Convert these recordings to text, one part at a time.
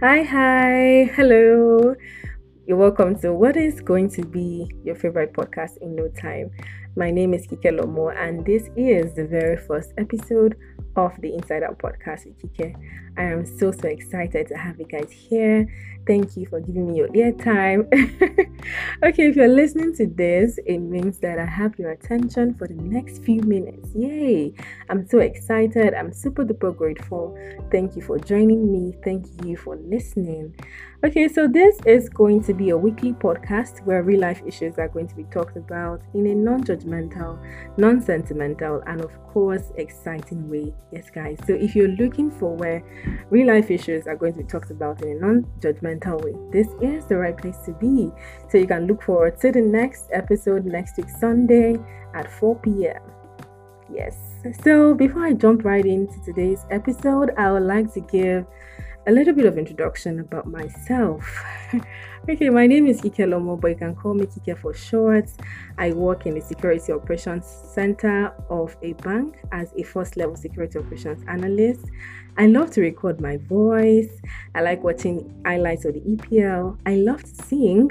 Hi, hi, hello. You're welcome to what is going to be your favorite podcast in no time. My name is Kike Lomo, and this is the very first episode of the Inside Out podcast with Kike. I am so so excited to have you guys here. Thank you for giving me your ear time. okay, if you're listening to this, it means that I have your attention for the next few minutes. Yay! I'm so excited. I'm super duper grateful. Thank you for joining me. Thank you for listening. Okay, so this is going to be a weekly podcast where real life issues are going to be talked about in a non judgmental, non sentimental, and of course, exciting way. Yes, guys. So if you're looking for where real life issues are going to be talked about in a non judgmental way, this is the right place to be. So you can look forward to the next episode next week, Sunday at 4 p.m. Yes. So before I jump right into today's episode, I would like to give a little bit of introduction about myself. okay, my name is Kike Lomo, but you can call me Kike for short. I work in the Security Operations Center of a bank as a first level security operations analyst. I love to record my voice. I like watching highlights of the EPL. I love to sing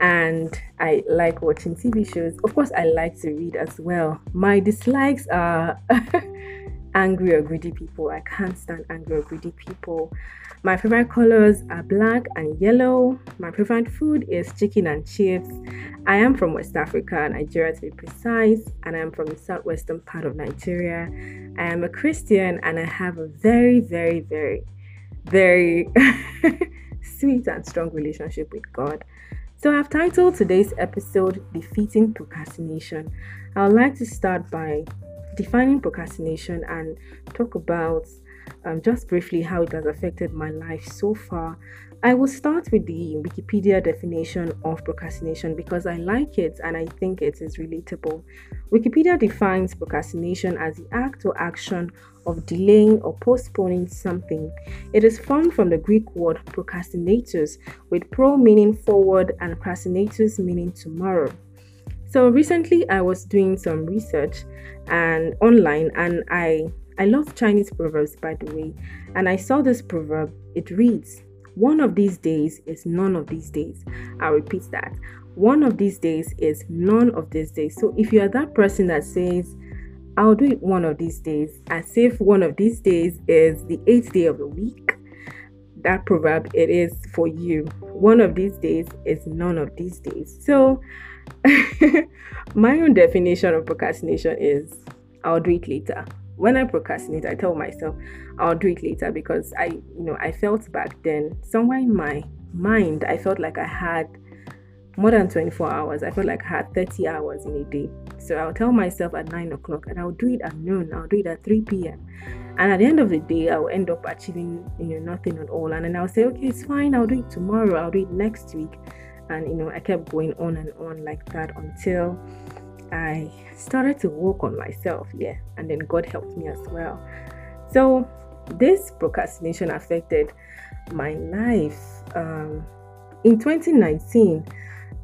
and I like watching TV shows. Of course, I like to read as well. My dislikes are angry or greedy people. I can't stand angry or greedy people. My favorite colors are black and yellow. My favorite food is chicken and chips. I am from West Africa, Nigeria to be precise, and I'm from the southwestern part of Nigeria. I am a Christian and I have a very, very, very, very sweet and strong relationship with God. So I've titled today's episode Defeating Procrastination. I would like to start by defining procrastination and talk about um, just briefly how it has affected my life so far. I will start with the Wikipedia definition of procrastination because I like it and I think it is relatable. Wikipedia defines procrastination as the act or action of delaying or postponing something. It is formed from the Greek word procrastinators, with pro meaning forward and crastinators meaning tomorrow. So recently I was doing some research and online and I I love Chinese proverbs by the way and I saw this proverb it reads one of these days is none of these days. i repeat that. One of these days is none of these days. So if you are that person that says, I'll do it one of these days, as if one of these days is the eighth day of the week, that proverb it is for you. One of these days is none of these days. So my own definition of procrastination is I'll do it later. When I procrastinate, I tell myself I'll do it later because I, you know, I felt back then somewhere in my mind, I felt like I had more than 24 hours. I felt like I had 30 hours in a day. So I'll tell myself at 9 o'clock and I'll do it at noon, I'll do it at 3 p.m. And at the end of the day, I'll end up achieving, you know, nothing at all. And then I'll say, okay, it's fine, I'll do it tomorrow, I'll do it next week and you know i kept going on and on like that until i started to work on myself yeah and then god helped me as well so this procrastination affected my life um, in 2019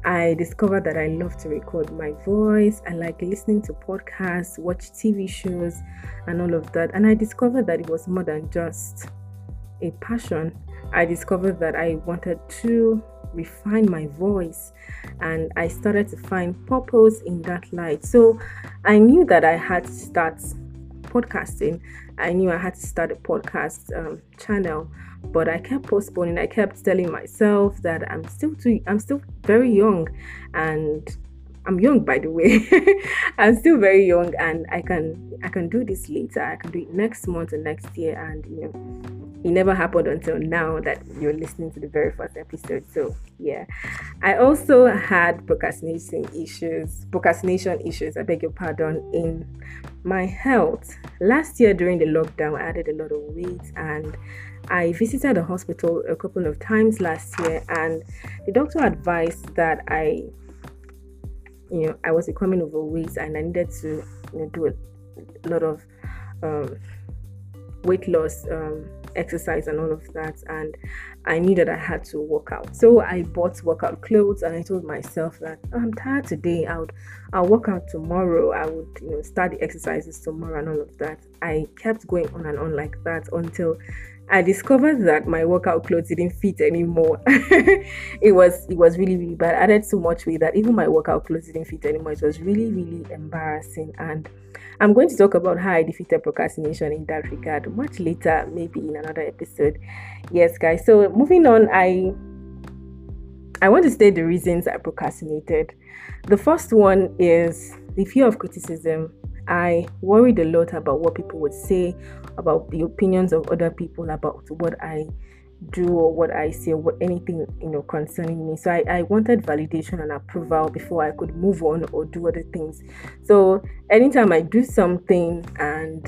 I discovered that I love to record my voice. I like listening to podcasts, watch TV shows, and all of that. And I discovered that it was more than just a passion. I discovered that I wanted to refine my voice and I started to find purpose in that light. So I knew that I had to start podcasting. I knew I had to start a podcast um, channel, but I kept postponing. I kept telling myself that I'm still too, I'm still very young, and I'm young by the way. I'm still very young, and I can I can do this later. I can do it next month and next year, and you know it never happened until now that you're listening to the very first episode. So yeah. I also had procrastination issues, procrastination issues, I beg your pardon, in my health. Last year during the lockdown, I added a lot of weight and I visited the hospital a couple of times last year and the doctor advised that I you know I was becoming overweight and I needed to you know, do a lot of um, weight loss um, exercise and all of that. And I knew that I had to work out. So I bought workout clothes and I told myself that oh, I'm tired today. I would I'll work out tomorrow. I would, you know, start the exercises tomorrow and all of that. I kept going on and on like that until I discovered that my workout clothes didn't fit anymore. it was it was really really bad. I added so much weight that even my workout clothes didn't fit anymore. It was really really embarrassing and I'm going to talk about how I defeated procrastination in that regard much later, maybe in another episode. Yes, guys. So moving on, I I want to state the reasons I procrastinated. The first one is the fear of criticism. I worried a lot about what people would say, about the opinions of other people, about what I do or what I say or what anything you know concerning me. So I, I wanted validation and approval before I could move on or do other things. So anytime I do something and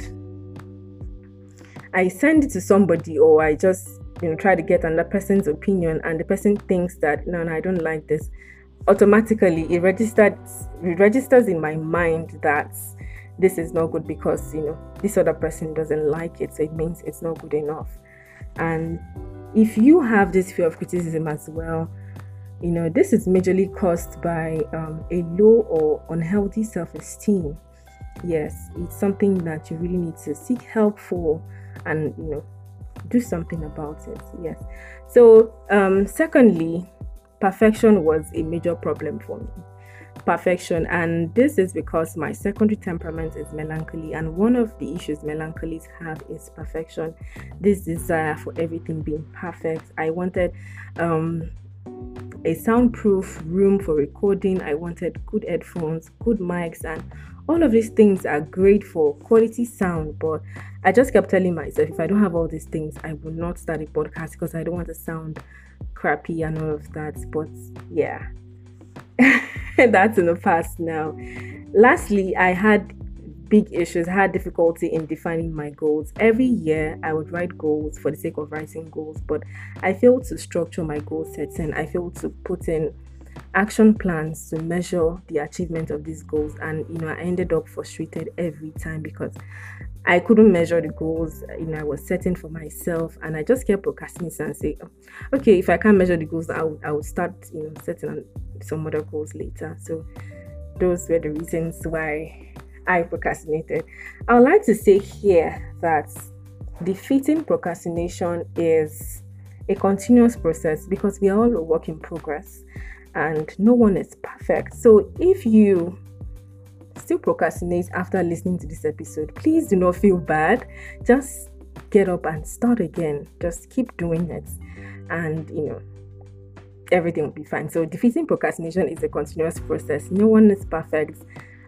I send it to somebody or I just you know try to get another person's opinion and the person thinks that no, no I don't like this, automatically it registers it registers in my mind that this is not good because you know this other person doesn't like it so it means it's not good enough and if you have this fear of criticism as well, you know, this is majorly caused by um, a low or unhealthy self esteem. Yes, it's something that you really need to seek help for and, you know, do something about it. Yes. So, um, secondly, perfection was a major problem for me perfection and this is because my secondary temperament is melancholy and one of the issues melancholies have is perfection. This desire for everything being perfect. I wanted um a soundproof room for recording. I wanted good headphones good mics and all of these things are great for quality sound but i just kept telling myself if i don't have all these things i will not start a podcast because i don't want to sound crappy and all of that but yeah that's in the past now. Lastly, I had big issues, I had difficulty in defining my goals. Every year, I would write goals for the sake of writing goals, but I failed to structure my goal setting. I failed to put in action plans to measure the achievement of these goals and you know i ended up frustrated every time because i couldn't measure the goals you know i was setting for myself and i just kept procrastinating and say oh, okay if i can't measure the goals i would, I would start you know setting some other goals later so those were the reasons why i procrastinated i would like to say here that defeating procrastination is a continuous process because we are all a work in progress and no one is perfect. So if you still procrastinate after listening to this episode, please do not feel bad. Just get up and start again. Just keep doing it, and you know, everything will be fine. So, defeating procrastination is a continuous process. No one is perfect.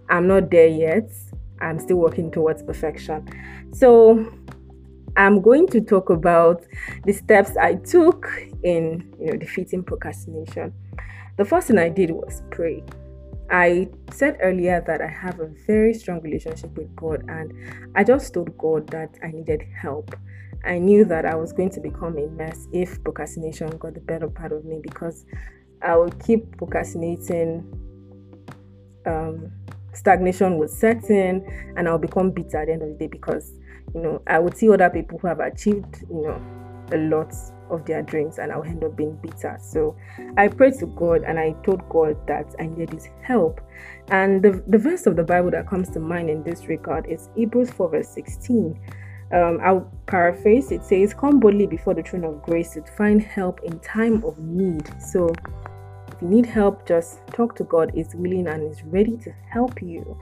I'm not there yet. I'm still working towards perfection. So, I'm going to talk about the steps I took in you know defeating procrastination. The first thing I did was pray. I said earlier that I have a very strong relationship with God, and I just told God that I needed help. I knew that I was going to become a mess if procrastination got the better part of me because I would keep procrastinating. Um, stagnation would set in, and I'll become bitter at the end of the day because you know I would see other people who have achieved you know a lot of their dreams and I'll end up being bitter. So I prayed to God and I told God that I needed his help. And the, the verse of the Bible that comes to mind in this regard is Hebrews 4, verse 16. Um, I'll paraphrase it says, Come boldly before the throne of grace to find help in time of need. So if you need help, just talk to God, is willing and is ready to help you.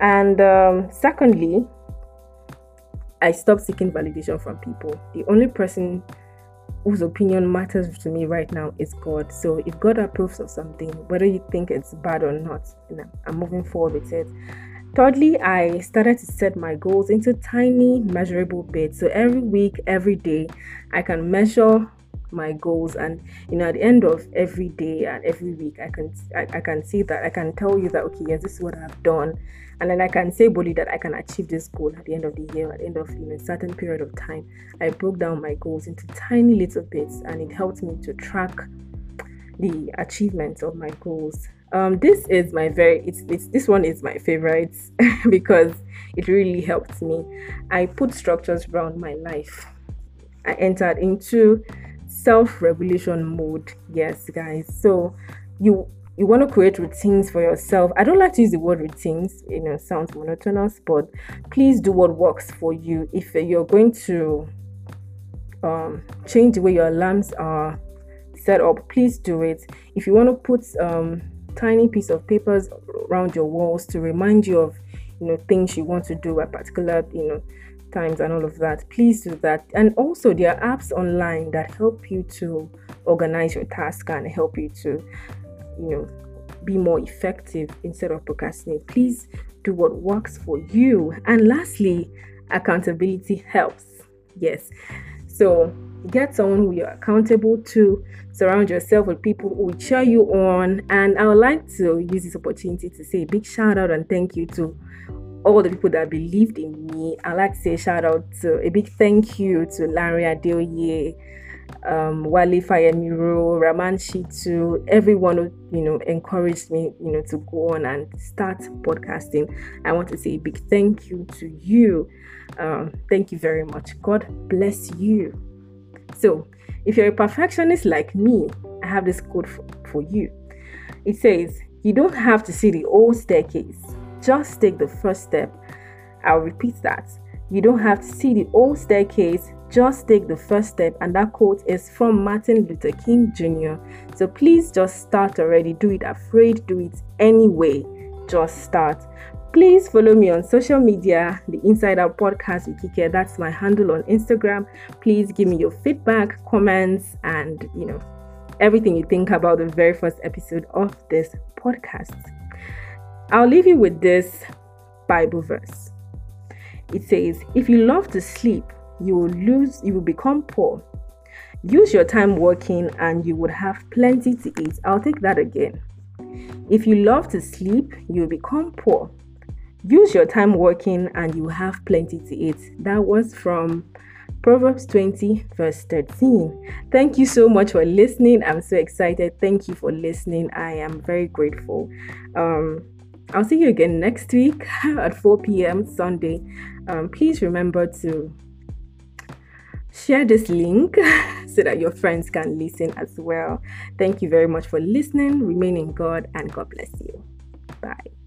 And um, secondly, I stopped seeking validation from people. The only person whose opinion matters to me right now is God. So if God approves of something, whether you think it's bad or not, you know, I'm moving forward with it. Thirdly, I started to set my goals into tiny, measurable bits. So every week, every day, I can measure my goals and you know at the end of every day and every week i can I, I, can see that i can tell you that okay yes this is what i've done. And then i can say boldly that i can achieve this goal at the end of the year at the end of you know a certain period of time. I broke down my goals into tiny little bits and it helped me to track the achievements of my goals. Um this is my very it's, it's this one is my favorite because it really helped me. I put structures around my life. I entered into self-regulation mode. Yes, guys. So you you want to create routines for yourself. I don't like to use the word routines, you know, sounds monotonous, but please do what works for you. If you're going to um, change the way your alarms are set up, please do it. If you want to put um, tiny piece of papers around your walls to remind you of, you know, things you want to do at particular, you know, times and all of that, please do that. And also, there are apps online that help you to organize your task and help you to, you know, be more effective instead of procrastinating. Please do what works for you. And lastly, accountability helps. Yes. So get someone who you're accountable to, surround yourself with people who will cheer you on. And I would like to use this opportunity to say a big shout out and thank you to all the people that believed in me. I'd like to say shout out to a big thank you to Larry Adeoye, um, Wale Fayemiro, Raman Shitu, everyone who you know encouraged me, you know, to go on and start podcasting. I want to say a big thank you to you. Um, thank you very much. God bless you. So, if you're a perfectionist like me, I have this code for, for you. It says, You don't have to see the whole staircase, just take the first step. I'll repeat that. You don't have to see the whole staircase, just take the first step. And that quote is from Martin Luther King Jr. So please just start already. Do it afraid, do it anyway. Just start. Please follow me on social media, the Inside Out Podcast with Kike. That's my handle on Instagram. Please give me your feedback, comments, and you know everything you think about the very first episode of this podcast. I'll leave you with this Bible verse. It says, If you love to sleep, you will lose, you will become poor. Use your time working and you would have plenty to eat. I'll take that again. If you love to sleep, you will become poor. Use your time working and you have plenty to eat. That was from Proverbs 20, verse 13. Thank you so much for listening. I'm so excited. Thank you for listening. I am very grateful. Um, I'll see you again next week at 4 p.m. Sunday. Um, please remember to share this link so that your friends can listen as well. Thank you very much for listening. Remain in God and God bless you. Bye.